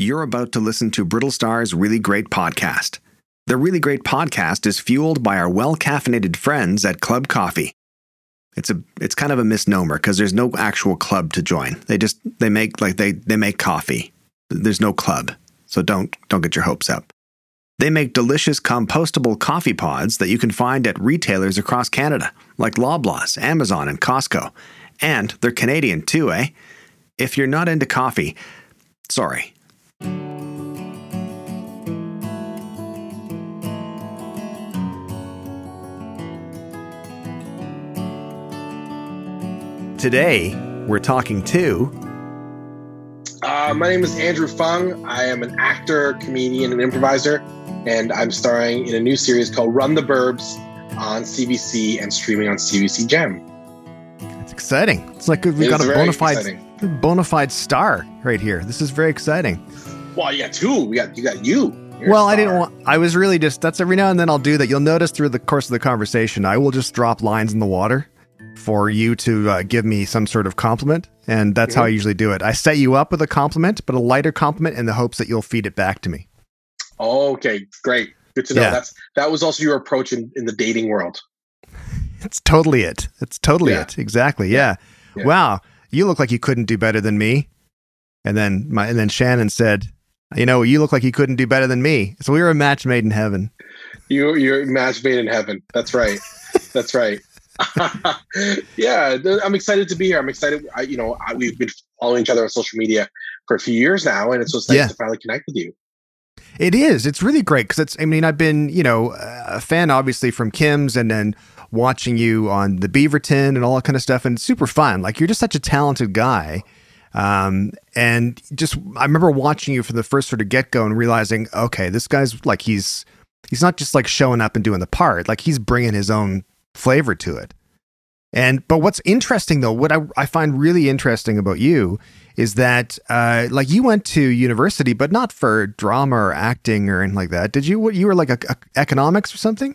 You're about to listen to Brittle Star's Really Great Podcast. The Really Great Podcast is fueled by our well caffeinated friends at Club Coffee. It's a it's kind of a misnomer because there's no actual club to join. They just they make like they they make coffee. There's no club. So don't don't get your hopes up. They make delicious compostable coffee pods that you can find at retailers across Canada, like Loblaws, Amazon, and Costco. And they're Canadian too, eh? If you're not into coffee, sorry. Today, we're talking to Uh, my name is Andrew Phung. I am an actor, comedian, and improviser, and I'm starring in a new series called Run the Burbs on CBC and streaming on CBC Gem. It's exciting. It's like we've It got a bona fide bona fide star right here. This is very exciting. Well, you got two. We got you got you. You're well, I didn't want. I was really just. That's every now and then I'll do that. You'll notice through the course of the conversation, I will just drop lines in the water for you to uh, give me some sort of compliment, and that's how I usually do it. I set you up with a compliment, but a lighter compliment in the hopes that you'll feed it back to me. Okay, great. Good to know. Yeah. That's that was also your approach in, in the dating world. It's totally it. It's totally Yeah. it. Exactly. Yeah. Yeah. Wow. You look like you couldn't do better than me. And then my and then Shannon said, "You know, you look like you couldn't do better than me." So we were a match made in heaven. You you're match made in heaven. That's right. That's right. yeah, I'm excited to be here. I'm excited. I, you know, I, we've been following each other on social media for a few years now, and it's just nice Yeah. to finally connect with you. It is. It's really great because it's. I mean, I've been you know a fan obviously from Kim's, and then watching you on the Beaverton and all that kind of stuff, and it's super fun. Like you're just such a talented guy. Um, and just I remember watching you from the first sort of get go and realizing, okay, this guy's like he's he's not just like showing up and doing the part, like he's bringing his own flavor to it. And but what's interesting though, what I, I find really interesting about you is that uh, like you went to university, but not for drama or acting or anything like that. Did you? What you were like a, a- economics or something?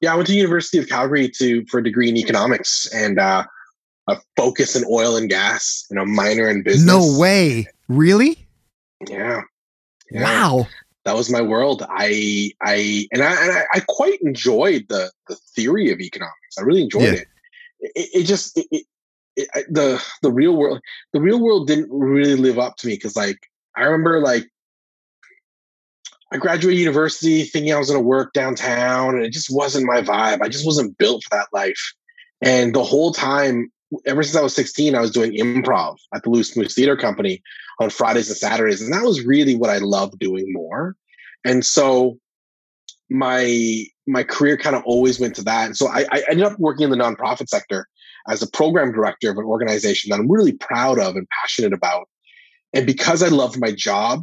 Yeah, I went to University of Calgary to for a degree in economics and uh, a focus in oil and gas and a minor in business. No way, really? Yeah. Yeah. Wow. that was my world. I I and I and I, I quite enjoyed the the theory of economics. I really enjoyed Yeah. it. It, it just it, it, it, the the real world the real world didn't really live up to me because like I remember like I graduated university thinking I was going to work downtown and it just wasn't my vibe. I just wasn't built for that life. And the whole time, ever since I was 16, I was doing improv at the Loose Moose Theater Company on Fridays and Saturdays. And that was really what I loved doing more. And so my my career kind of always went to that. And so I, I ended up working in the nonprofit sector as a program director of an organization that I'm really proud of and passionate about. And because I loved my job,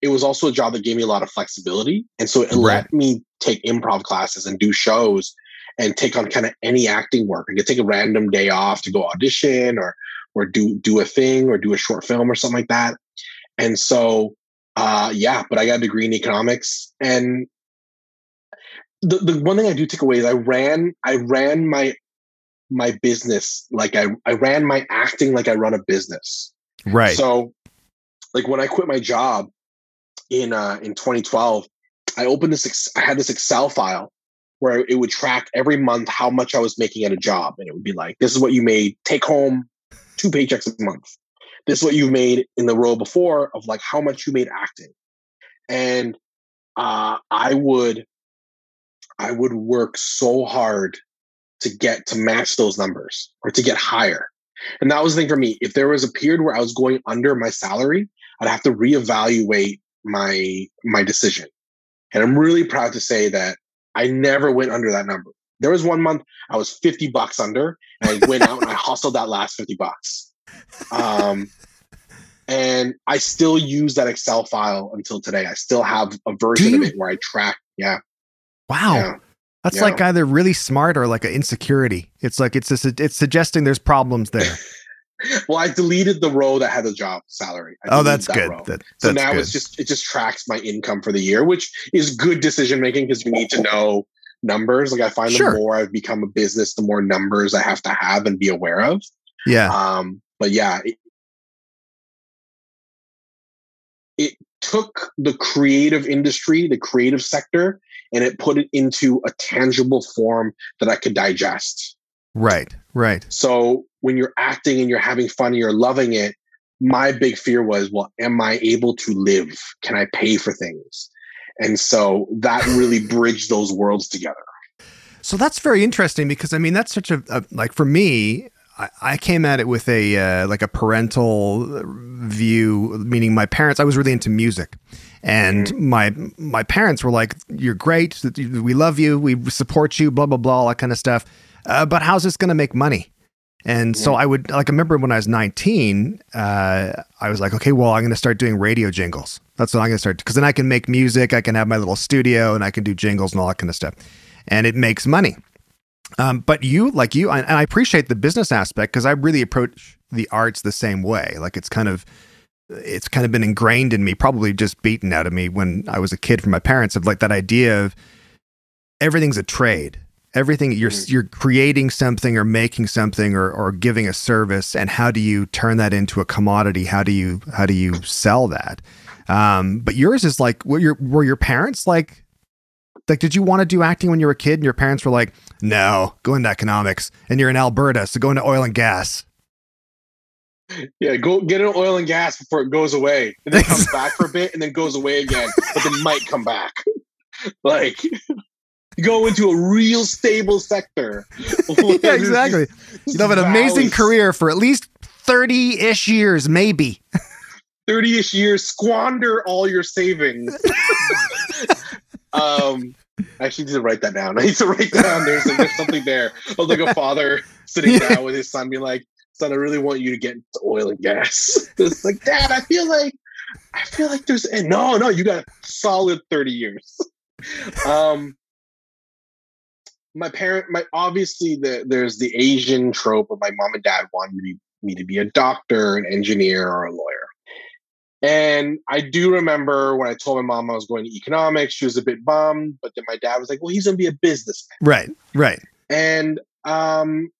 it was also a job that gave me a lot of flexibility. And so it Right. let me take improv classes and do shows and take on kind of any acting work. I could take a random day off to go audition or or do do a thing or do a short film or something like that. And so uh yeah, but I got a degree in economics and the, the one thing I do take away is I ran I ran my my business like I, I ran my acting like I run a business. Right. So, like when I quit my job in uh, in 2012, I opened this. I had this Excel file where it would track every month how much I was making at a job, and it would be like, "This is what you made take home, two paychecks a month. This is what you made in the role before of like how much you made acting." And uh, I would, I would work so hard to get to match those numbers or to get higher. And that was the thing for me. If there was a period where I was going under my salary, I'd have to reevaluate my my decision. And I'm really proud to say that I never went under that number. There was one month I was 50 bucks under, and I went out and I hustled that last 50 bucks. Um, and I still use that Excel file until today. I still have a version of it where I track. Yeah. wow. Yeah. That's yeah. like either really smart or like an insecurity. It's like it's just, it's suggesting there's problems there. Well, I deleted the row that had the job salary. Oh, that's that good. That, So now good. it's just it just tracks my income for the year, which is good decision making because you need to know numbers. Like I find Sure. the more I've become a business, the more numbers I have to have and be aware of. yeah. Um, but yeah, it, it took the creative industry, the creative sector, and it put it into a tangible form that I could digest. Right, right. So when you're acting and you're having fun and you're loving it, my big fear was, well, am I able to live? Can I pay for things? And so that really bridged those worlds together. So that's very interesting because I mean that's such a, a like for me I, I came at it with a uh, like a parental view meaning my parents I was really into music and mm-hmm. my my parents were like you're great we love you we support you blah blah blah all that kind of stuff uh, but how's this going to make money and so I would like I remember when I was 19, uh, I was like, okay, well, I'm going to start doing radio jingles. That's what I'm going to start because then I can make music, I can have my little studio, and I can do jingles and all that kind of stuff, and it makes money. Um, but you, like you, and I appreciate the business aspect because I really approach the arts the same way. Like it's kind of, it's kind of been ingrained in me, probably just beaten out of me when I was a kid from my parents of like that idea of everything's a trade everything you're mm-hmm. you're creating something or making something or, or giving a service and how do you turn that into a commodity how do you how do you sell that um, but yours is like were your were your parents like like did you want to do acting when you were a kid and your parents were like no go into economics and you're in alberta so go into oil and gas yeah, go get an oil and gas before it goes away, and then comes back for a bit, and then goes away again, but then might come back. like, go into a real stable sector. yeah, exactly. You'd have an amazing career for at least 30 ish years, maybe. 30 ish years, squander all your savings. um, I actually need to write that down. I need to write down. There's, like, there's something there. Of like a father sitting yeah. down with his son, being like, "Son, I really want you to get into oil and gas." It's like, Dad, I feel like, I feel like there's no, no. You got solid thirty years. Um, my parent, my obviously the, there's the Asian trope of my mom and dad wanted me, me to be a doctor, an engineer, or a lawyer. And I do remember when I told my mom I was going to economics, she was a bit bummed, but then my dad was like, "Well, he's going to be a businessman." Right, right. And um,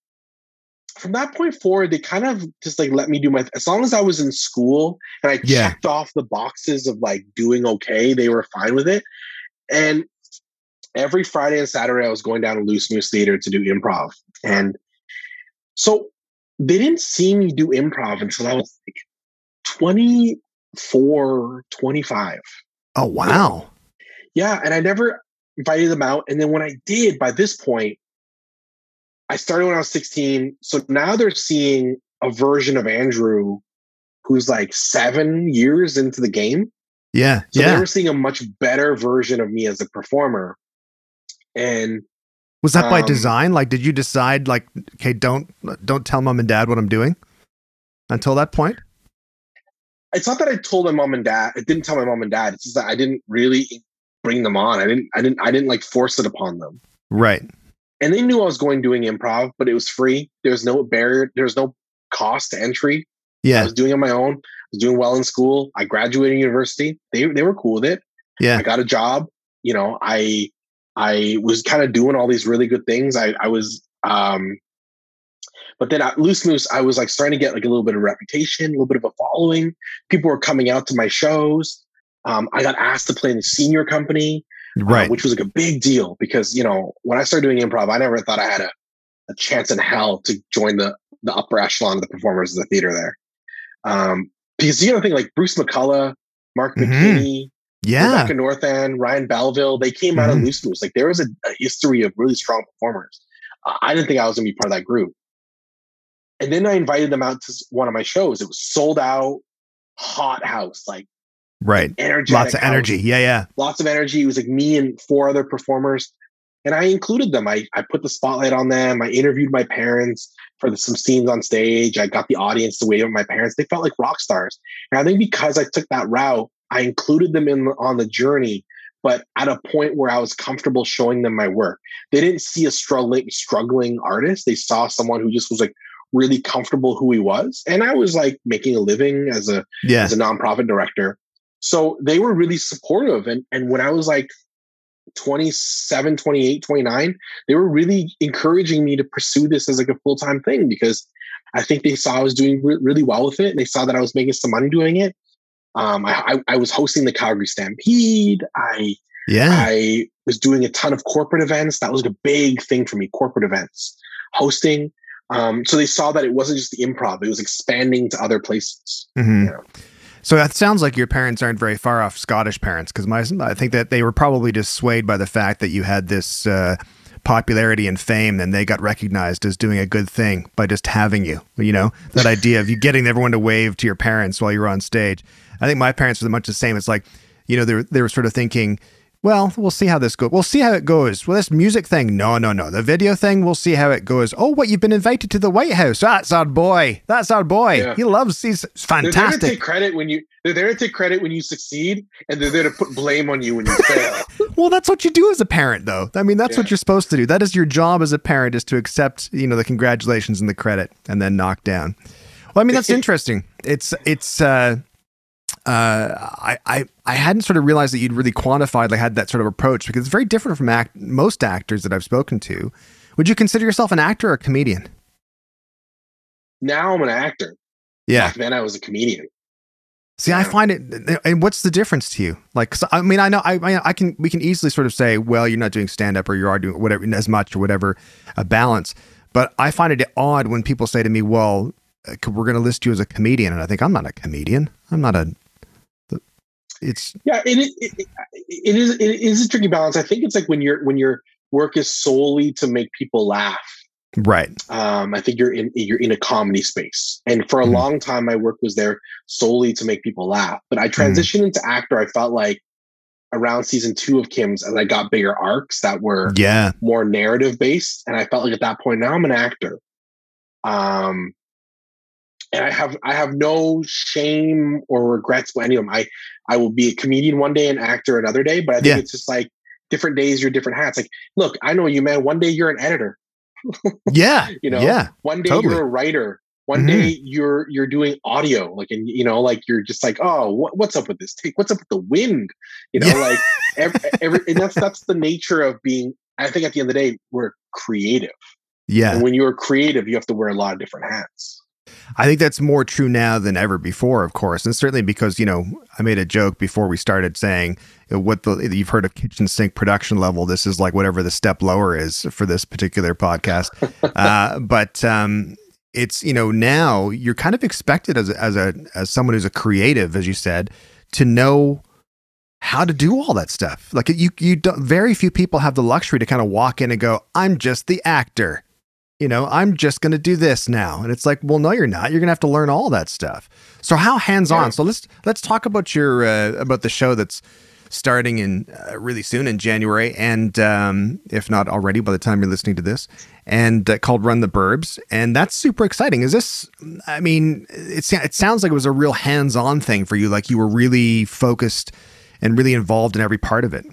from that point forward, they kind of just like let me do my. As long as I was in school and I yeah. checked off the boxes of like doing okay, they were fine with it. And every Friday and Saturday, I was going down to Loose Moose Theater to do improv. And so they didn't see me do improv until I was like 24, 25. Oh, wow. Yeah. And I never invited them out. And then when I did, by this point, I started when I was 16. So now they're seeing a version of Andrew who's like seven years into the game. Yeah. So yeah. they were seeing a much better version of me as a performer. And was that um, by design? Like, did you decide like, okay, don't don't tell mom and dad what I'm doing until that point? It's not that I told my mom and dad. I didn't tell my mom and dad. It's just that I didn't really bring them on. I didn't. I didn't. I didn't like force it upon them. Right. And they knew I was going doing improv, but it was free. There was no barrier. There was no cost to entry. Yeah. I was doing it on my own. I was doing well in school. I graduated university. They they were cool with it. Yeah. I got a job. You know, I I was kind of doing all these really good things. I, I was, um, but then at Loose Moose, I was like starting to get like a little bit of reputation, a little bit of a following. People were coming out to my shows. Um, I got asked to play in the senior company, uh, right? Uh, which was like a big deal because you know when I started doing improv, I never thought I had a, a chance in hell to join the the upper echelon of the performers of the theater there. Um, because you know, think like Bruce McCulloch, Mark mm-hmm. McKinney, yeah. Rebecca Northan, Ryan Belleville, they came out mm-hmm. of Loose Moose. Like there was a, a, history of really strong performers. Uh, I didn't think I was going to be part of that group. And then I invited them out to one of my shows. It was sold out, hot house, like right, energy, lots of house, energy. Yeah, yeah, lots of energy. It was like me and four other performers, and I included them. I I put the spotlight on them. I interviewed my parents for the, some scenes on stage. I got the audience to wave at my parents. They felt like rock stars. And I think because I took that route, I included them in on the journey, but at a point where I was comfortable showing them my work. They didn't see a struggling struggling artist. They saw someone who just was like really comfortable who he was. And I was like making a living as a yeah. as a nonprofit director. So they were really supportive. And and when I was like 27, 28, 29, they were really encouraging me to pursue this as like a full-time thing because I think they saw I was doing re- really well with it and they saw that I was making some money doing it Um, I, I, I was hosting the Calgary Stampede. I Yeah. I was doing a ton of corporate events. That was a big thing for me, corporate events, hosting. Um, so they saw that it wasn't just the improv; it was expanding to other places. Mhm. Yeah. So that sounds like your parents aren't very far off Scottish parents because my I think that they were probably just swayed by the fact that you had this uh, popularity and fame, and they got recognized as doing a good thing by just having you. You know that idea of you getting everyone to wave to your parents while you're on stage. I think my parents were much the same. It's like you know they were, they were sort of thinking. Well, we'll see how this goes. We'll see how it goes. Well, this music thing, no, no, no. The video thing, we'll see how it goes. Oh, what? You've been invited to the White House. That's our boy. That's our boy. Yeah. He loves. He's fantastic. They're there to take credit when you. They're there to take credit when you succeed, and they're there to put blame on you when you fail. Well, that's what you do as a parent, though. I mean, that's what you're supposed to do. That is your job as a parent is to accept, you know, the congratulations and the credit, and then knock down. Well, I mean, that's interesting. It's it's. uh uh, I, I I hadn't sort of realized that you'd really quantified like had that sort of approach because it's very different from act most actors that I've spoken to. Would you consider yourself an actor or a comedian? now I'm an actor. Yeah. Back then I was a comedian. See, I find it. And what's the difference to you? Like, 'cause I mean, I know, I, I, I can, we can easily sort of say, well, you're not doing stand up or you are doing whatever as much or whatever, a balance. But I find it odd when people say to me, well, uh, we're going to list you as a comedian, and I think I'm not a comedian. I'm not a. It's Yeah, it, it, it, it is it is a tricky balance. I think it's like when your when your work is solely to make people laugh. right. Um, I think you're in you're in a comedy space, and for a Mhm. long time, my work was there solely to make people laugh. But Mm-hmm. I transitioned into actor. I felt like around season two of Kim's, as I got bigger arcs that were Yeah. more narrative based, and I felt like at that point now I'm an actor. Um, and I have I have no shame or regrets with any of them. I I will be a comedian one day and actor another day, but I think Yeah. it's just like different days, you're different hats. Like, look, I know you, man. One day you're an editor. Yeah. You know, Yeah. one day Totally. you're a writer. One Mhm. day you're you're doing audio, like and you know, like you're just like, oh, what, what's up with this take? What's up with the wind? You know, Yeah. like every, every and that's that's the nature of being. I think at the end of the day, we're creative, Yeah. and when you're creative, you have to wear a lot of different hats. I think that's more true now than ever before, of course, and certainly because you know I made a joke before we started saying what the you've heard of kitchen sink production level. This is like whatever the step lower is for this particular podcast, uh, but um, it's you know now you're kind of expected as a, as a as someone who's a creative, as you said, to know how to do all that stuff. Like you you don't, very few people have the luxury to kind of walk in and go, I'm just the actor you know, I'm just going to do this now. And it's like, well, no, you're not. You're going to have to learn all that stuff. So how hands on? Yeah. So let's let's talk about your uh, about the show that's starting in uh, really soon in January, and um, if not already by the time you're listening to this, and uh, called Run the Burbs, and that's super exciting. Is this? I mean, it it sounds like it was a real hands on thing for you. Like you were really focused and really involved in every part of it.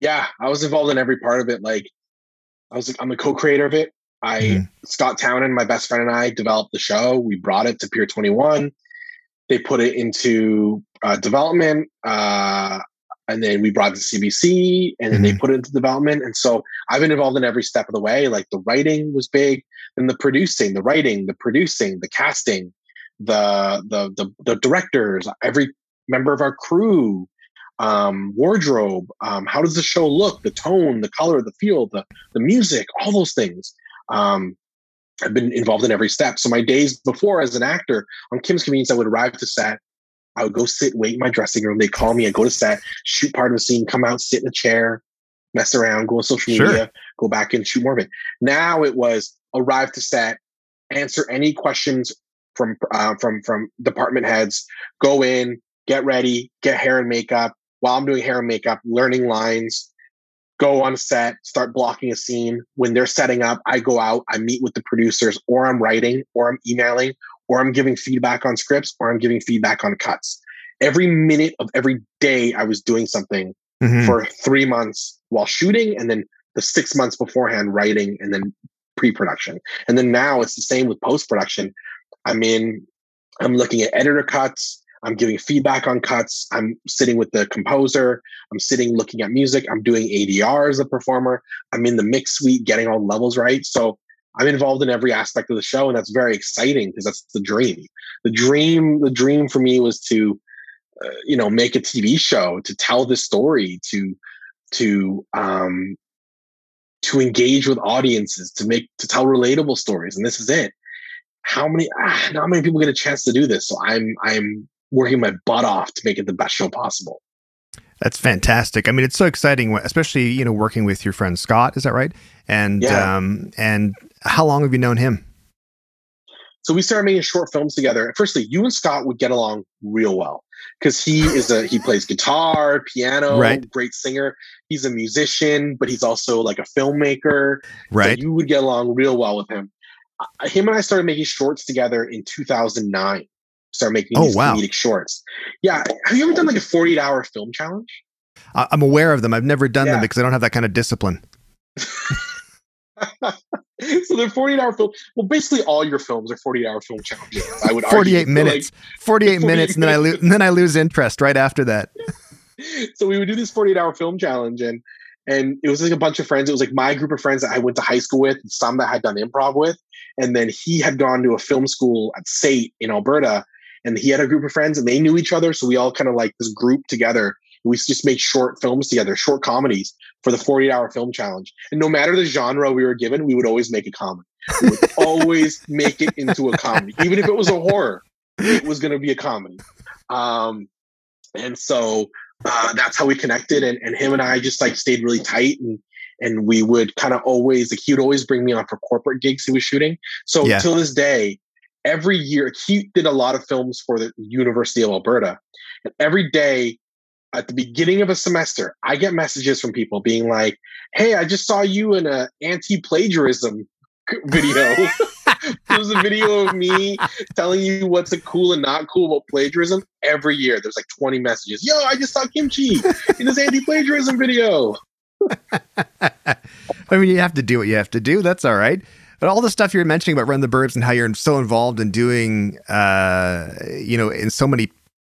Yeah, I was involved in every part of it. Like, I was, like, I'm the co-creator of it. I Mhm. Scott Townend, my best friend, and I developed the show. We brought it to Pier 21. They put it into uh, development, uh, and then we brought it to CBC, and then they put it into development. And so I've been involved in every step of the way. Like the writing was big, and the producing, the writing, the producing, the casting, the the the, the directors, every member of our crew, um, wardrobe, um, how does the show look, the tone, the color, the feel, the the music, all those things. Um, I've been involved in every step. So my days before as an actor on Kim's Convenience, I would arrive to set. I would go sit, wait in my dressing room. They call me. I go to set, shoot part of the scene, come out, sit in a chair, mess around, go on social Sure. media, go back and shoot more of it. Now it was arrive to set, answer any questions from uh, from from department heads, go in, get ready, get hair and makeup. While I'm doing hair and makeup, learning lines, go on set, start blocking a scene. When they're setting up, I go out, I meet with the producers, or I'm writing, or I'm emailing, or I'm giving feedback on scripts, or I'm giving feedback on cuts. Every minute of every day, I was doing something Mhm. for three months while shooting, and then the six months beforehand writing, and then pre-production. And then now it's the same with post-production. I'm in, I'm looking at editor cuts. I'm giving feedback on cuts. I'm sitting with the composer. I'm sitting looking at music. I'm doing ADR as a performer. I'm in the mix suite, getting all levels right. So I'm involved in every aspect of the show, and that's very exciting because that's the dream. The dream, the dream for me was to, uh, you know, make a TV show to tell this story, to to um, to engage with audiences, to make to tell relatable stories, and this is it. How many? Ah, not many people get a chance to do this, so I'm I'm working my butt off to make it the best show possible. That's fantastic. I mean, it's so exciting, especially you know working with your friend Scott. Is that right? And yeah. um, and how long have you known him? So we started making short films together. Firstly, you and Scott would get along real well because he is a he plays guitar, piano, right. great singer. He's a musician, but he's also like a filmmaker. Right. So you would get along real well with him. Him and I started making shorts together in 2009 start making oh, these wow. comedic shorts. Yeah. Have you ever done like a 48 hour film challenge? I'm aware of them. I've never done yeah. them because I don't have that kind of discipline. so they're 48 hour film. Well, basically all your films are 48 hour film challenges. I would 48 argue. minutes, like, 48, 48 minutes, and then I lose, and then I lose interest right after that. so we would do this 48 hour film challenge and, and it was like a bunch of friends. It was like my group of friends that I went to high school with, some that I had done improv with. And then he had gone to a film school at SAIT in Alberta and he had a group of friends and they knew each other. So we all kind of like this group together. We just make short films together, short comedies for the 48 hour film challenge. And no matter the genre we were given, we would always make a comedy. We would always make it into a comedy. Even if it was a horror, it was going to be a comedy. Um, and so uh, that's how we connected. And, and him and I just like stayed really tight and and we would kind of always like he would always bring me on for corporate gigs he was shooting. So yeah. till this day, every year he did a lot of films for the University of Alberta. And every day at the beginning of a semester, I get messages from people being like, "Hey, I just saw you in a anti-plagiarism video." was a video of me telling you what's a cool and not cool about plagiarism. Every year, there's like 20 messages. Yo, I just saw Kimchee in this anti-plagiarism video. I mean, you have to do what you have to do. That's all right. But all the stuff you're mentioning about Run the Burbs and how you're so involved in doing, uh, you know, in so many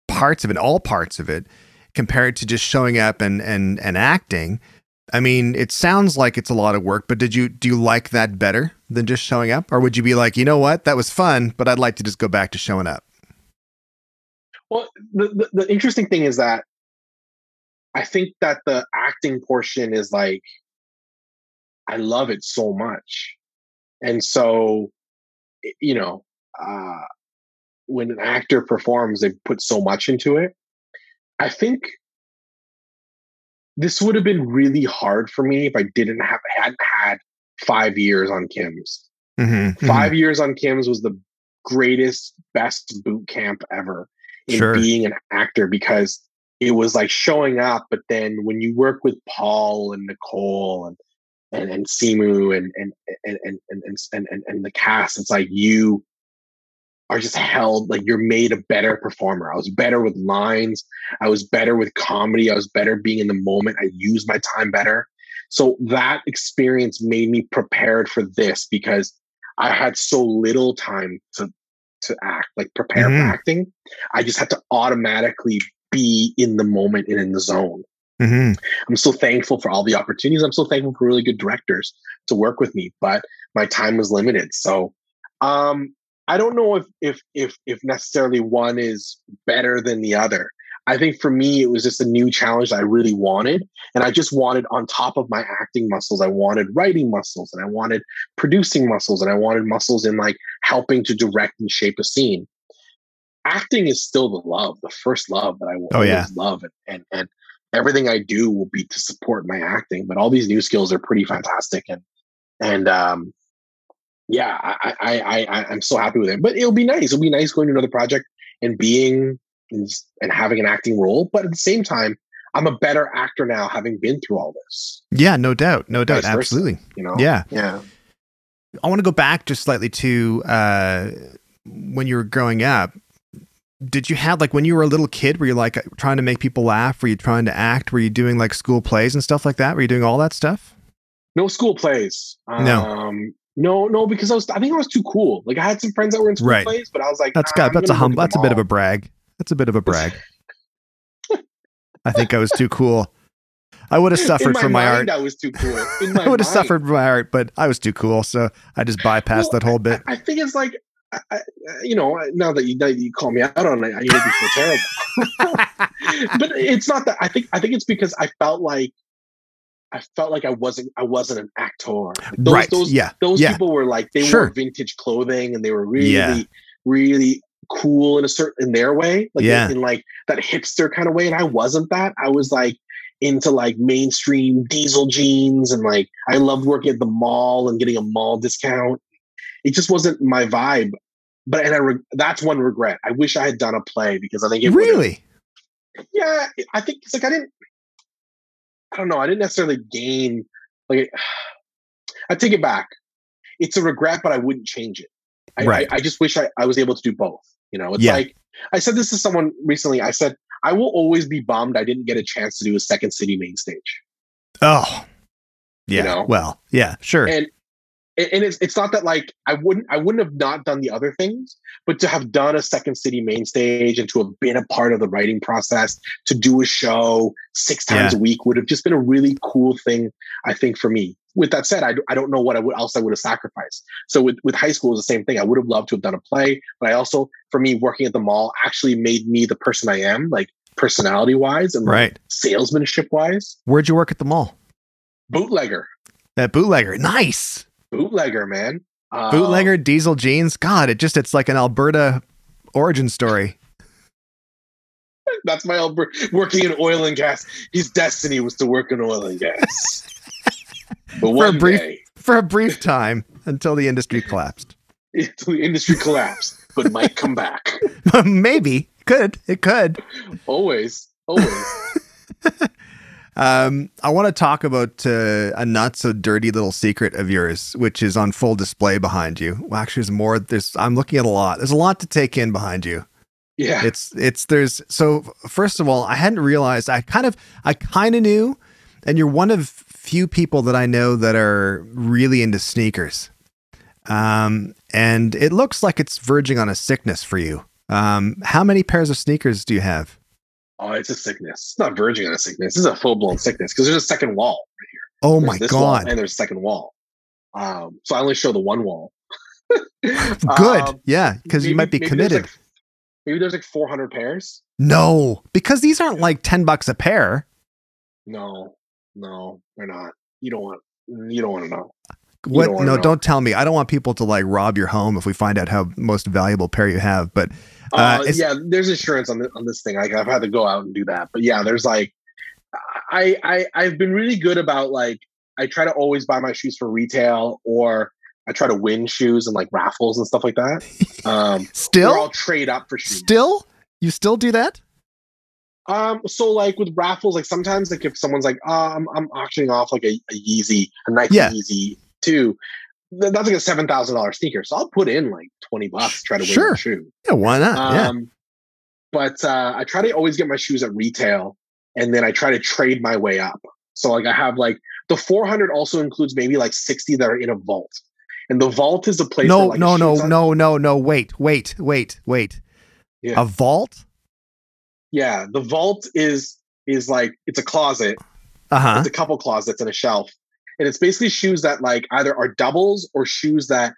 parts of it, all parts of it, compared to just showing up and and and acting. I mean, it sounds like it's a lot of work, but did you do you like that better than just showing up, or would you be like, you know what, that was fun, but I'd like to just go back to showing up? Well, the, the, the interesting thing is that I think that the acting portion is like I love it so much and so, you know, uh, when an actor performs, they put so much into it. I think this would have been really hard for me if I didn't have hadn't had five years on Kim's. Mm-hmm, 5 mm-hmm. years on Kim's was the greatest, best boot camp ever in sure. being an actor because it was like showing up, but then when you work with Paul and Nicole and and, and Simu and and and and and and, and, and the cast, it's like you are just held like you're made a better performer. I was better with lines. I was better with comedy. I was better being in the moment. I used my time better. So that experience made me prepared for this because I had so little time to to act, like prepare mm-hmm. for acting. I just had to automatically be in the moment and in the zone. Mm-hmm. I'm so thankful for all the opportunities. I'm so thankful for really good directors to work with me, but my time was limited. So um, I don't know if if if if necessarily one is better than the other. I think for me, it was just a new challenge that I really wanted. And I just wanted, on top of my acting muscles, I wanted writing muscles and I wanted producing muscles and I wanted muscles in like helping to direct and shape a scene. Acting is still the love, the first love that I will oh, yeah. love. And, and, and everything I do will be to support my acting. But all these new skills are pretty fantastic, and and um, yeah, I I I I'm so happy with it. But it'll be nice. It'll be nice going to another project and being and having an acting role. But at the same time, I'm a better actor now, having been through all this. Yeah, no doubt, no doubt, absolutely. you know, yeah, yeah. I want to go back just slightly to uh, when you were growing up did you have like when you were a little kid were you like trying to make people laugh? Were you trying to act? Were you doing like school plays and stuff like that? Were you doing all that stuff? No school plays. No. Um, no no because i was i think i was too cool. Like i had some friends that were in school right. plays but i was like that's got that's a hum that's a bit of a brag. That's a bit of a brag. I think i was too cool. I would have suffered my from my art. I was too cool. I would have suffered from my art, but I was too cool, so I just bypassed Well, that whole bit. I, I think it's like, I, I, you know, now that you, now that you call me out on it, you make me feel terrible. but it's not that. I think I think it's because I felt like I felt like I wasn't I wasn't an actor. Like those, right? Those, yeah. those yeah. people were like they Sure. wore vintage clothing and they were really Yeah. really cool in a certain in their way, like Yeah. in, in like that hipster kind of way. And I wasn't that. I was like into like mainstream diesel jeans and like I loved working at the mall and getting a mall discount. It just wasn't my vibe. But and I re- that's one regret. I wish I had done a play because I think it Really? yeah, I think it's like I didn't. I don't know. I didn't necessarily gain like. I take it back. It's a regret, but I wouldn't change it. I, Right. I, I just wish I, I was able to do both. You know, it's Yeah. like I said this to someone recently. I said I will always be bummed I didn't get a chance to do a second city main stage. Oh. Yeah. know? Well, yeah, sure. And and it's it's not that like I wouldn't I wouldn't have not done the other things, but to have done a second city main stage and to have been a part of the writing process, to do a show six times Yeah. a week would have just been a really cool thing, I think, for me. With that said, I, I don't know what I would, else I would have sacrificed. So with, with high school, was the same thing. I would have loved to have done a play, but I also, for me, working at the mall actually made me the person I am, like personality wise and like, right. salesmanship wise. Where'd you work at the mall? Bootlegger, That bootlegger. Nice. Bootlegger, man. Um, Bootlegger diesel jeans. God, it just it's like an Alberta origin story. That's my Albert working in oil and gas. His destiny was to work in oil and gas. But a one brief- day, For a brief time until the industry collapsed. until the industry collapsed, but might come back. Maybe. Could. It could. Always, always. Um, I want to talk about uh, a not so dirty little secret of yours, which is on full display behind you. Well, actually, there's more. There's I'm looking at a lot. There's a lot to take in behind you. Yeah. It's it's there's so first of all, I hadn't realized. I kind of I kind of knew, and you're one of few people that I know that are really into sneakers. Um, and it looks like it's verging on a sickness for you. Um, how many pairs of sneakers do you have? Oh, it's a sickness. It's not verging on a sickness. This is a full blown sickness because there's a second wall right here. Oh There's my god! and there's a second wall. Um, so I only show the one wall. Good, Um, yeah, because you might be maybe there's committed. like- maybe there's like 400 pairs. No, because these aren't like 10 bucks a pair. No, no, they're not. You don't want. You don't want to know. You What? don't no, know. don't tell me. I don't want people to like rob your home if we find out how most valuable pair you have. But Uh, Uh, yeah, there's insurance on this, on this thing. Like I've had to go out and do that. But yeah, there's like, I I I've been really good about like I try to always buy my shoes for retail or I try to win shoes and like raffles and stuff like that. Um, or I'll still, trade up for shoes. still, you still do that? Um, so like with raffles, like sometimes like if someone's like, oh, I'm I'm auctioning off like a, a Yeezy, a Nike Yeah. Yeezy two, that's like a seven thousand dollar sneaker. So I'll put in like twenty bucks to try to win Sure. the shoe. Yeah, why not? yeah. Um, but uh, I try to always get my shoes at retail, and then I try to trade my way up. So like I have like the 400 also includes maybe like 60 that are in a vault, and the vault is a place. No, where, like, no, no, no, no, no. Wait, wait, wait, wait. Yeah. A vault? Yeah, the vault is is like it's a closet. Uh huh. It's a couple closets and a shelf, and it's basically shoes that like either are doubles or shoes that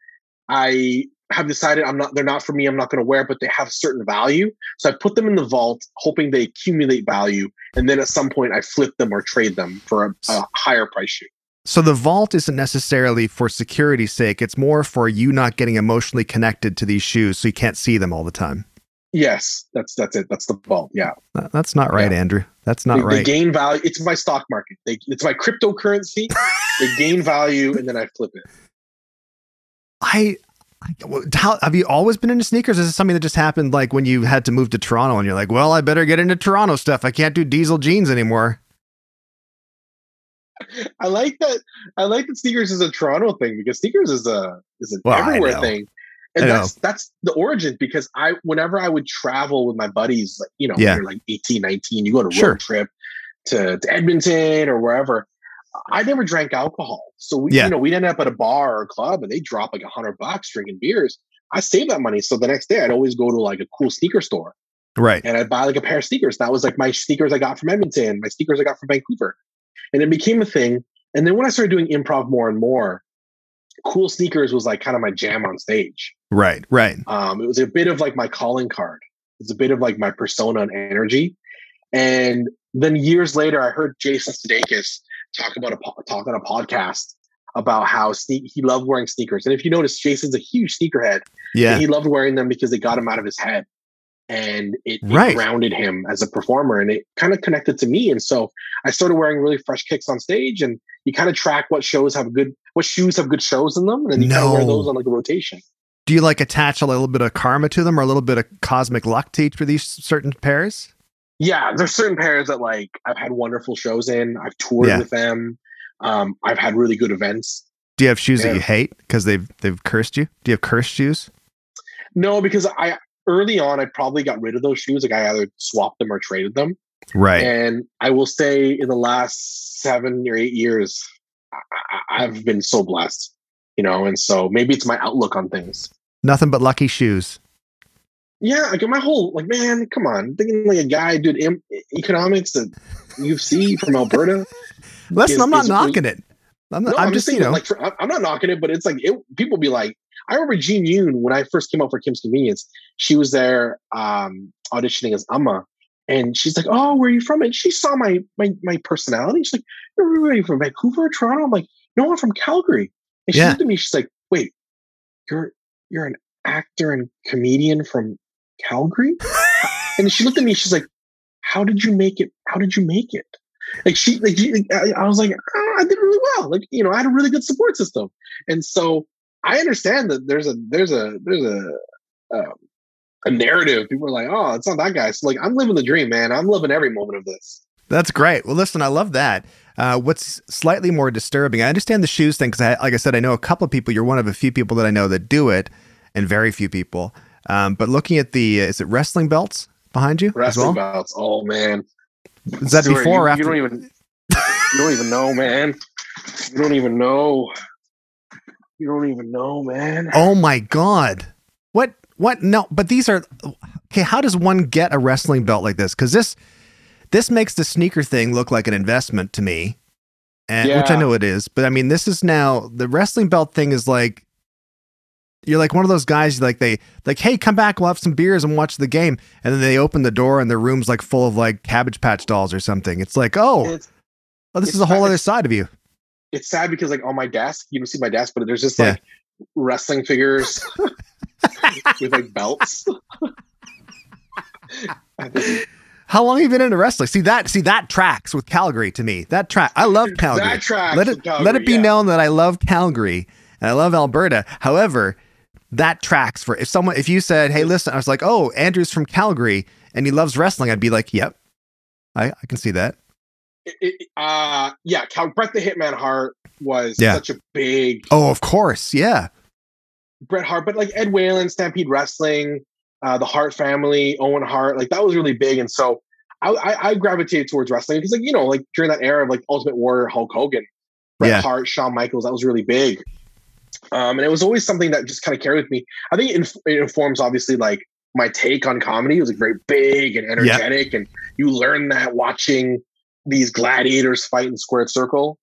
I have decided I'm not. They're not for me. I'm not going to wear, but they have certain value. So I put them in the vault, hoping they accumulate value, and then at some point I flip them or trade them for a, a higher price shoe. So the vault isn't necessarily for security's sake. It's more for you not getting emotionally connected to these shoes, so you can't see them all the time. Yes, that's that's it. That's the vault. Yeah, That- That's not right, Yeah. Andrew. That's not they, they gain value. It's my stock market. They, it's my cryptocurrency. they gain value, and then I flip it. I, I how, have you always been into sneakers? Is this something that just happened like when you had to move to Toronto and you're like, well, I better get into Toronto stuff. I can't do diesel jeans anymore. I like that. I like that sneakers is a Toronto thing because sneakers is a is an Well, everywhere thing, and that's that's the origin. Because I, whenever I would travel with my buddies, like you know, Yeah. you're like 18, 19, you go on a Sure. road trip to, to Edmonton or wherever. I never drank alcohol, so we, Yeah. you know, we'd end up at a bar or a club, and they drop like a hundred bucks drinking beers. I saved that money, so the next day I'd always go to like a cool sneaker store Right. and I'd buy like a pair of sneakers. That was like my sneakers I got from Edmonton, my sneakers I got from Vancouver. and it became a thing. And then when I started doing improv more and more, cool sneakers was like kind of my jam on stage. Right, right. Um, it was a bit of like my calling card. It's a bit of like my persona and energy. And then years later, I heard Jason Sudeikis talk about a talk on a podcast about how sneak he loved wearing sneakers. And if you notice, Jason's a huge sneakerhead. Yeah, he loved wearing them because they got him out of his head, and it, right. it grounded him as a performer, and it kind of connected to me. And so I started wearing really fresh kicks on stage, and you kind of track what shows have good, what shoes have good shows in them, and then you No. kind of wear those on like a rotation. Do you like attach a little bit of karma to them or a little bit of cosmic luck to each of these certain pairs? yeah, there's certain pairs that like I've had wonderful shows in. I've toured Yeah. with them. Um, I've had really good events. Do you have shoes that you hate because they've they've cursed you? Do you have cursed shoes? No, because I early on I probably got rid of those shoes. Like I either swapped them or traded them. Right. And I will say in the last seven or eight years, I, I've been so blessed, you know, and so maybe it's my outlook on things. Nothing but lucky shoes. Yeah, like my whole like, man, come on, thinking like a guy did em- economics at U of C from Alberta. Listen, Is- I'm not knocking it. I'm, No, I'm, just, you saying, know, like, for, I'm- I'm not knocking it, but it's like it, people be like, I remember Jean Yoon when I first came out for Kim's Convenience. She was there um, auditioning as Umma, and she's like, "Oh, where are you from?" And she saw my my my personality. She's like, "You're you from? Vancouver, Toronto?" I'm like, "No, I'm from Calgary." And she Yeah. looked at me. She's like, "Wait, you're you're an actor and comedian from Calgary?" and she looked at me. She's like, "How did you make it? How did you make it?" Like she, like she, like, I, I was like, oh, I did really well. Like you know, I had a really good support system, and so I understand that there's a there's a there's a um, a narrative. People are like, oh, it's not that guy. So like, I'm living the dream, man. I'm living every moment of this. That's great. Well, listen, I love that. Uh, what's slightly more disturbing, I understand the shoes thing because, I, like I said, I know a couple of people. You're one of a few people that I know that do it, and very few people. Um, but looking at the, uh, is it wrestling belts behind you Wrestling well? belts. Oh man, Is that Stuart, before you, or after? You don't even you don't even know, man. You don't even know. You don't even know, man. oh my god! What? No, but these are okay. How does one get a wrestling belt like this? Because this, this makes the sneaker thing look like an investment to me, and which I know it is. But I mean, this is now the wrestling belt thing is like you're like one of those guys like they like hey come back we'll have some beers and watch the game and then they open the door and their room's like full of like cabbage patch dolls or something it's like oh, It's, oh this is a whole not- other side of you it's sad because like on my desk, you don't see my desk, but there's just Yeah. Wrestling figures with like belts. how long have you been into wrestling? See that see that tracks with calgary to me. That track i love calgary. That tracks let it Calgary, let it be yeah. known that i love calgary and i love alberta. However that tracks for if someone if you said hey listen i was like oh andrew's from calgary and he loves wrestling i'd be like yep i, I can see that It- it- uh, yeah, Cal- Bret the Hitman Hart was Yeah. such a big oh of course yeah Bret Hart, but like Ed Whalen, Stampede Wrestling, uh, the Hart family, Owen Hart, like that was really big. And so I, I, I gravitated towards wrestling because, like, you know, like during that era of like Ultimate Warrior, Hulk Hogan, Bret Yeah. Hart, Shawn Michaels, that was really big. Um, and it was always something that just kind of carried with me. I think it, inf- it informs obviously like my take on comedy. It was like very big and energetic, and you learn that watching these gladiators fight in squared circle.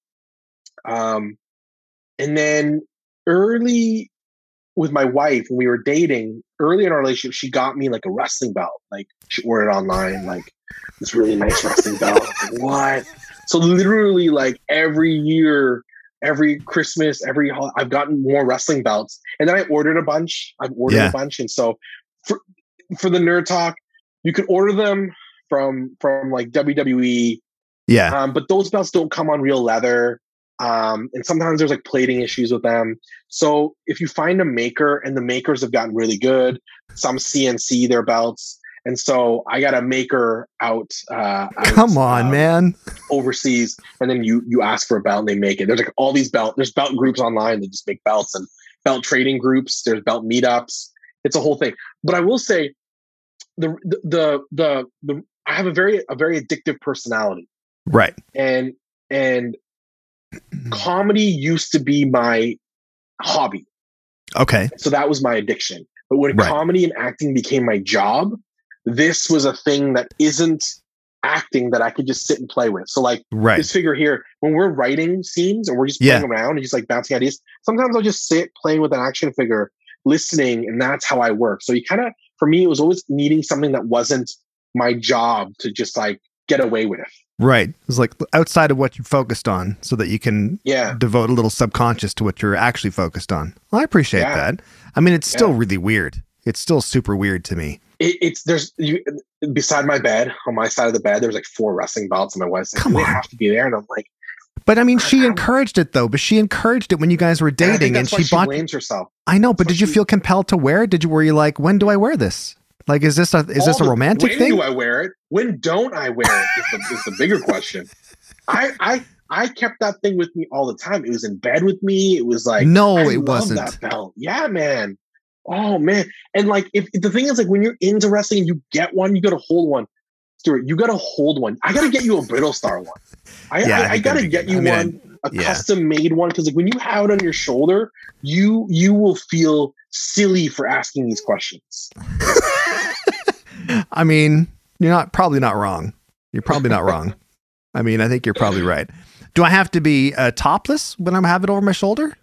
Um, and then early with my wife when we were dating early in our relationship she got me like a wrestling belt. Like she ordered online like this really nice wrestling belt. Like, what? So literally like every year every christmas every hol- i've gotten more wrestling belts. And then i ordered a bunch. I've ordered Yeah. a bunch. And so for for the nerd talk you can order them from from like wwe yeah um, but those belts don't come on real leather. Um, and sometimes there's like plating issues with them. So if you find a maker and the makers have gotten really good, some CNC their belts. And so I got a maker out. Uh, out, come on uh, man Overseas, and then you you ask for a belt and they make it. There's like all these belt. There's belt groups online that just make belts and belt trading groups. There's belt meetups. It's a whole thing. But I will say, the the the the, the I have a very a very addictive personality right and and comedy used to be my hobby okay so that was my addiction but when Right. comedy and acting became my job this was a thing that isn't acting that I could just sit and play with. So like Right. this figure here, when we're writing scenes and we're just Yeah. playing around and just like bouncing ideas, sometimes I'll just sit playing with an action figure, listening, and that's how I work. So you kind of, for me, it was always needing something that wasn't my job to just like get away with. Right. It's like outside of what you're focused on so that you can Yeah. devote a little subconscious to what you're actually focused on. Well, I appreciate Yeah. that. I mean, it's still Yeah. really weird. It's still super weird to me. It, it's there's you beside my bed on my side of the bed. There's like four wrestling belts, and my wife's like, Come "They on. have to be there." And I'm like, But I mean, she encouraged it though. But she encouraged it when you guys were and dating, and why she she bought. blames herself. I know, but that's why did you she- feel compelled to wear it? Did you? Were you like, when do I wear this? Like, is this a is this All a the- romantic when thing? do I wear it? When don't I wear it? Is the, is the bigger question. I I I kept that thing with me all the time. It was in bed with me. It was like no, I it wasn't. That belt, yeah, man. Oh man, and like if the thing is like when you're into wrestling and you get one, you got to hold one. Stewart, you got to hold one. I got to get you a Brittlestar one. I Yeah, I I, I got to get you I mean, one, a yeah. custom made one, because like when you have it on your shoulder, you you will feel silly for asking these questions. I mean, you're not probably not wrong. You're probably not wrong. I mean, I think you're probably right. Do I have to be uh, topless when I have it over my shoulder?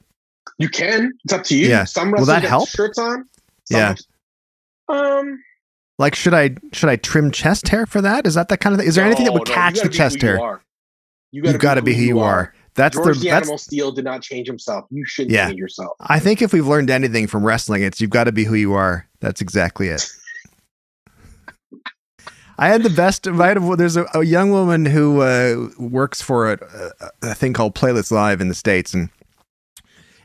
You can. It's up to you. Yeah. Some Will wrestlers that get help? shirts on. Some Yeah. Um. Like, should I should I trim chest hair for that? Is that that kind of thing? Is there anything that no, would no, catch gotta the be chest hair? are. You You've got to be who you are. That's George the the. Animal Steele did not change himself. You should Yeah. change yourself. I think if we've learned anything from wrestling, it's you've got to be who you are. That's exactly it. I had the best. Had a, there's a, a young woman who uh, works for a, a, a thing called Playlist Live in the states, and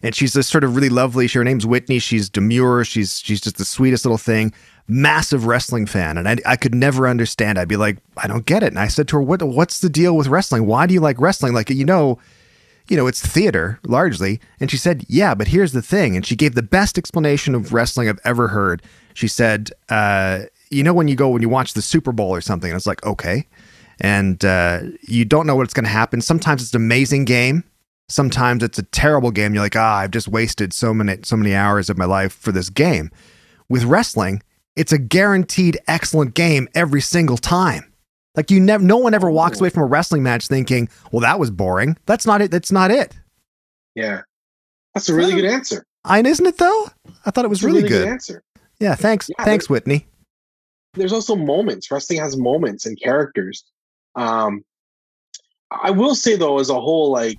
and she's this sort of really lovely. She, her name's Whitney. She's demure. She's she's just the sweetest little thing. Massive wrestling fan, and I I could never understand. I'd be like, I don't get it. And I said to her, What what's the deal with wrestling? Why do you like wrestling? Like you know, you know, it's theater largely. And she said, Yeah, but here's the thing. And she gave the best explanation of wrestling I've ever heard. She said, uh, You know, when you go, when you watch the Super Bowl or something, and it's like, Okay. And uh, you don't know what's going to happen. Sometimes it's an amazing game. Sometimes it's a terrible game. You're like, ah, I've just wasted so many, so many hours of my life for this game. With wrestling, it's a guaranteed excellent game every single time. Like you never, no one ever walks Oh. away from a wrestling match thinking, "Well, that was boring." That's not it. That's not it. Yeah, that's a really good answer. I isn't it though? I thought it was a really, good. answer. Yeah, thanks, Yeah, thanks, Whitney. There's also moments. Wrestling has moments and characters. Um, I will say though, as a whole, like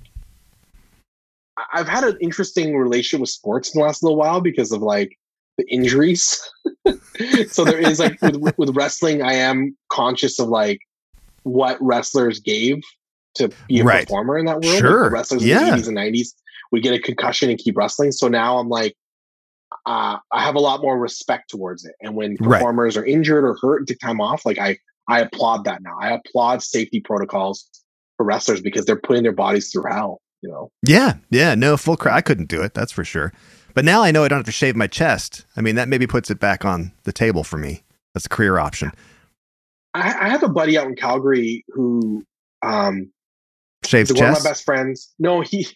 I've had an interesting relationship with sports in the last little while because of like the injuries. so there is like with, with wrestling, I am conscious of like what wrestlers gave to be a Right. performer in that world. Like, Sure. wrestlers Yeah. in the 80s and 90s would get a concussion and keep wrestling. So now I'm like, uh, I have a lot more respect towards it. And when Right. performers are injured or hurt and take time off, like I, I applaud that now. I applaud safety protocols for wrestlers because they're putting their bodies through hell. You know, Yeah, yeah, no full cra I couldn't do it. That's for sure. But now I know I don't have to shave my chest. I mean, that maybe puts it back on the table for me. That's a career option. I, I have a buddy out in Calgary who, um, Shaved is one of my best friends. No, he,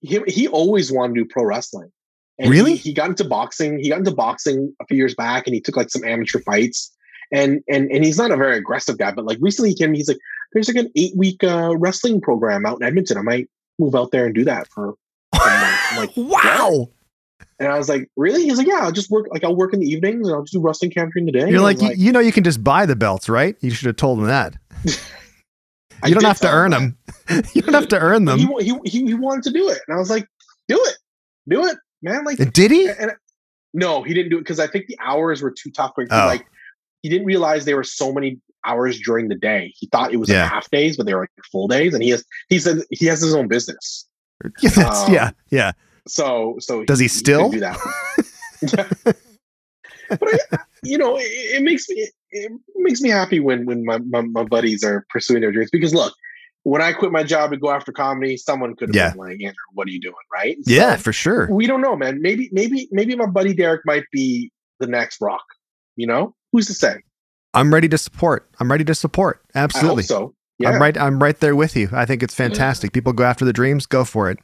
he, he always wanted to do pro wrestling. And Really? He, he got into boxing. He got into boxing a few years back, and he took like some amateur fights. And and and he's not a very aggressive guy, but like recently he came. He's like, "There's like an eight week uh, wrestling program out in Edmonton. I might move out there and do that for." I'm like, wow. and I was like, "Really?" He's like, "Yeah, I'll just work. Like, I'll work in the evenings, and I'll just do wrestling camp during the day." You're I like, you, you know, you can just buy the belts, right? You should have told him that. You don't have to earn them. you don't have to earn them. He, he, he, he wanted to do it. And I was like, do it. Do it, man. Like, Did he? and, no, he didn't do it because I think the hours were too tough. He, Oh. like, he didn't realize there were so many hours during the day. He thought it was Yeah. like half days, but they were like full days. And he has, he said he has his own business. Yeah, Um, yeah, yeah. So, so Does he couldn't still? do that? but I, you know, it, it makes me it makes me happy when when my, my, my buddies are pursuing their dreams. Because look, when I quit my job to go after comedy, someone could have Yeah. been like, Andrew, what are you doing? Right? Yeah, for sure. we don't know, man. Maybe maybe maybe my buddy Derek might be the next rock. You know, who's to say? I'm ready to support. I'm ready to support. Absolutely. so. Yeah. I'm right. I'm right there with you. I think it's fantastic. People go after the dreams. Go for it.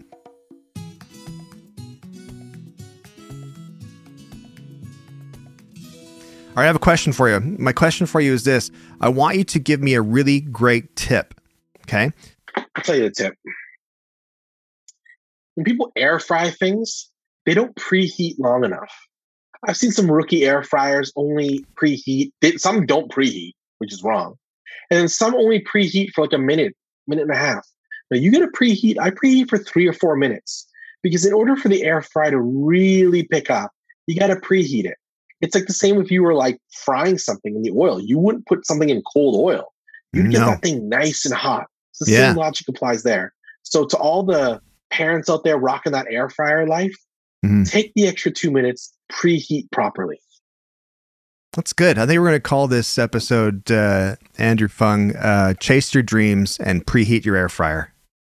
All right, I have a question for you. My question for you is this I want you to give me a really great tip. Okay. I'll tell you the tip. When people air fry things, they don't preheat long enough. I've seen some rookie air fryers only preheat. Some don't preheat, which is wrong. And then some only preheat for like a minute, minute and a half. Now you get a preheat. I preheat for three or four minutes because in order for the air fry to really pick up, you got to preheat it. It's like the same if you were like frying something in the oil. You wouldn't put something in cold oil. You'd no. get that thing nice and hot. The yeah. same logic applies there. So to all the parents out there rocking that air fryer life, mm-hmm. take the extra two minutes, preheat properly. That's good. I think we're going to call this episode uh, Andrew Phung uh, "Chase Your Dreams and Preheat Your Air Fryer."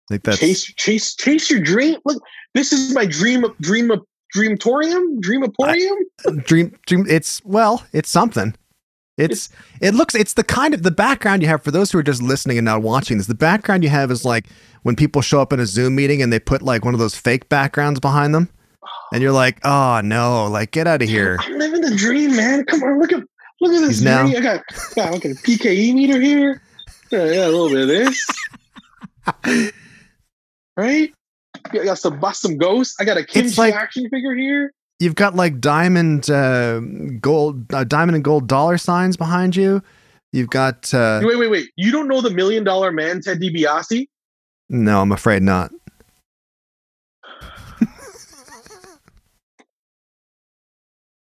I think that's chase, chase, chase your dream. Look, this is my dream, of dream, dreamatorium, dreamaporium. Uh, dream, dream. It's well, it's something. It's, it looks it's the kind of the background you have for those who are just listening and not watching this. The background you have is like when people show up in a Zoom meeting and they put like one of those fake backgrounds behind them and you're like, oh no, like get out of here. I'm living the dream, man. Come on, look at look at this. Now, I got, got a PKE meter here. Yeah, yeah, a little bit of this. right? I got some bust some ghosts. I got a Kimchee like, action figure here. You've got like diamond uh, gold uh, diamond and gold dollar signs behind you. You've got uh, wait, wait, wait. You don't know the million dollar man, Ted DiBiase? No, I'm afraid not.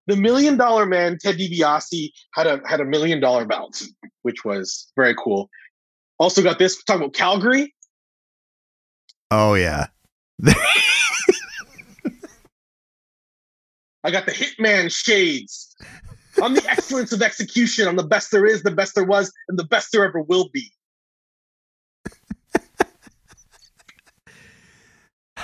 the million dollar man Ted DiBiase had a had a million dollar belt, which was very cool. Also got this. Talk about Calgary. Oh yeah. I got the Hitman shades. I'm the excellence of execution. I'm the best there is, the best there was, and the best there ever will be.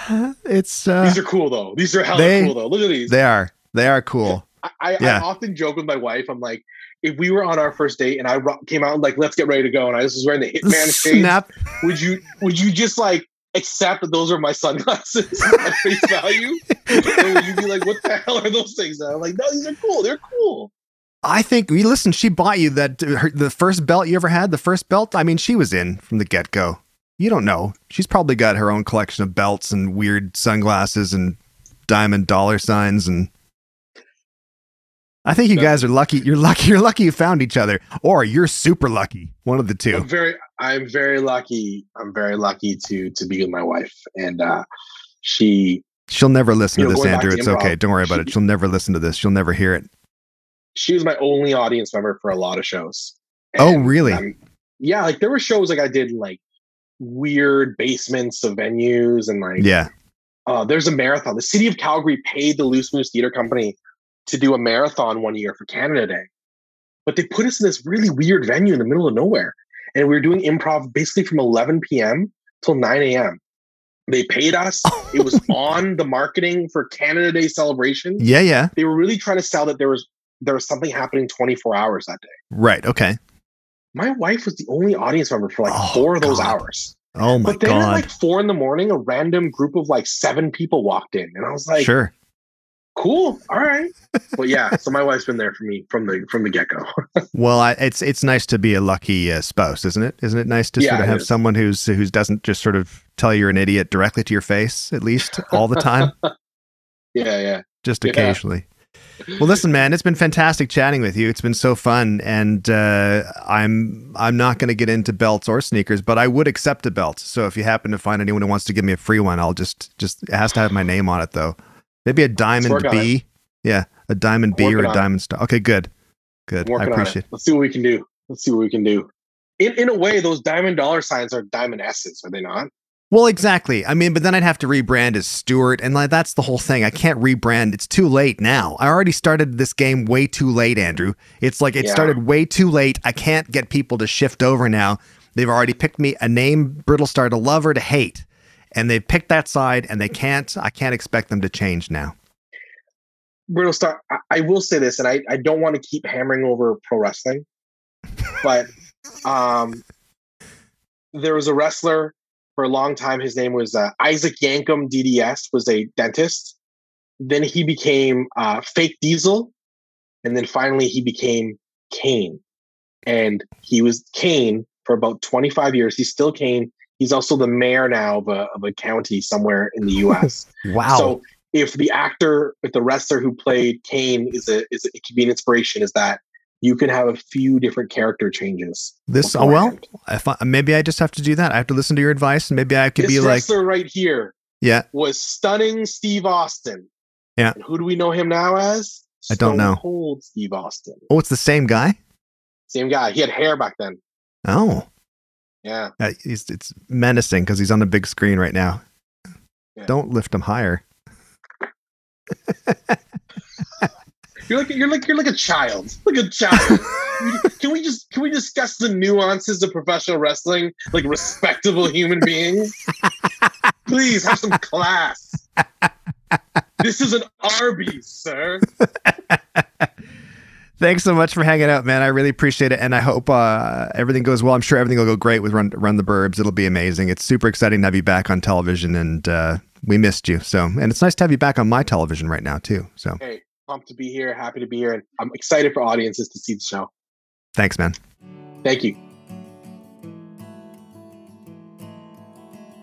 It's uh, these are cool though. These are hella they, cool though. Look at these. They are. They are cool. I, yeah. I, often joke with my wife. I'm like, if we were on our first date and I came out and like, let's get ready to go, and I was wearing the Hitman Snap. shades, would you would you just like accept that those are my sunglasses at face value? You'd be like, what the hell are those things? And I'm like, no, these are cool. They're cool. I think we listen. She bought you that uh, her, the first belt you ever had. The first belt. I mean, she was in from the get go. You don't know. She's probably got her own collection of belts and weird sunglasses and diamond dollar signs and I think you guys are lucky. You're lucky. You're lucky you found each other, or you're super lucky. One of the 2 I'm very, I'm very lucky. I'm very lucky to to be with my wife, and uh, she. She'll never listen to know, this, Andrew. To it's improv, okay. Don't worry about she, it. She'll never listen to this. She'll never hear it. She was my only audience member for a lot of shows. Oh, and, oh, really? Um, yeah, like there were shows like I did in like weird basements of venues and like yeah. Uh, there's a marathon. The city of Calgary paid the Loose Moose Theater Company to do a marathon one year for Canada Day. But they put us in this really weird venue in the middle of nowhere. And we were doing improv basically from 11 p.m. till 9 a.m. They paid us. it was on the marketing for Canada Day celebration. Yeah, yeah. They were really trying to sell that there was there was something happening 24 hours that day. Right. Okay. My wife was the only audience member for like oh, four of those God. hours. Oh my but then God. at like four in the morning, a random group of like seven people walked in, and I was like, "Sure, cool. All right. But yeah so my wife's been there for me from the from the get-go. Well I, it's it's nice to be a lucky uh, spouse isn't it? Isn't it nice to yeah, sort of have is. someone who's who doesn't just sort of tell you're an idiot directly to your face at least all the time? Yeah yeah. Just occasionally. Well listen man it's been fantastic chatting with you. It's been so fun. And uh, i'm i'm not going to get into belts or sneakers but i would accept a belt. So if you happen to find anyone who wants to give me a free one i'll just just it has to have my name on it though Maybe a diamond B. Yeah, a diamond B or a diamond star. Okay, good. Good. I appreciate it. Let's see what we can do. Let's see what we can do. In in a way, those diamond dollar signs are diamond S's, are they not? Well, exactly. I mean, but then I'd have to rebrand as Stewart, and like that's the whole thing. I can't rebrand. It's too late now. I already started this game way too late, Andrew. It's like it yeah. started way too late. I can't get people to shift over now. They've already picked me a name, Brittlestar to love or to hate and they've picked that side and they can't i can't expect them to change now. Brittlestar I, I will say this and I, I don't want to keep hammering over pro wrestling but um there was a wrestler for a long time. His name was uh, isaac yankem dds was a dentist. Then he became uh, fake diesel and then finally he became Kane, and he was Kane for about 25 years. He's still Kane. He's also the mayor now of a, of a county somewhere in the U.S. wow. So if the actor, if the wrestler who played Kane is a is a, it could be an inspiration, is that you can have a few different character changes. This oh well, if I, maybe I just have to do that. I have to listen to your advice, and maybe I could this be like wrestler right here. Yeah, was stunning Steve Austin. Yeah, and who do we know him now as? I don't know. Cold Steve Austin. Oh, it's the same guy. Same guy. He had hair back then. Oh, yeah. Uh, it's menacing because he's on the big screen right now. Yeah. Don't lift him higher. You're like you're like you're like a child. Like a child. can we just can we discuss the nuances of professional wrestling like respectable human beings? Please have some class. This is an Arby's, sir. Thanks so much for hanging out, man. I really appreciate it, and I hope uh, everything goes well. I'm sure everything will go great with Run Run the Burbs. It'll be amazing. It's super exciting to have you back on television, and uh, we missed you. So, and it's nice to have you back on my television right now too. So, hey, pumped to be here. Happy to be here, and I'm excited for audiences to see the show. Thanks, man. Thank you.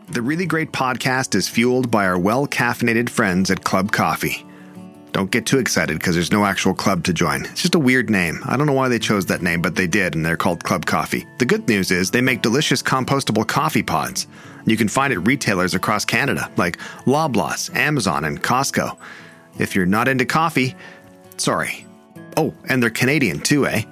The Really Great podcast is fueled by our well caffeinated friends at Club Coffee. Don't get too excited because there's no actual club to join. It's just a weird name. I don't know why they chose that name, but they did, and they're called Club Coffee. The good news is they make delicious compostable coffee pods. You can find at retailers across Canada, like Loblaws, Amazon, and Costco. If you're not into coffee, sorry. Oh, and they're Canadian too, eh?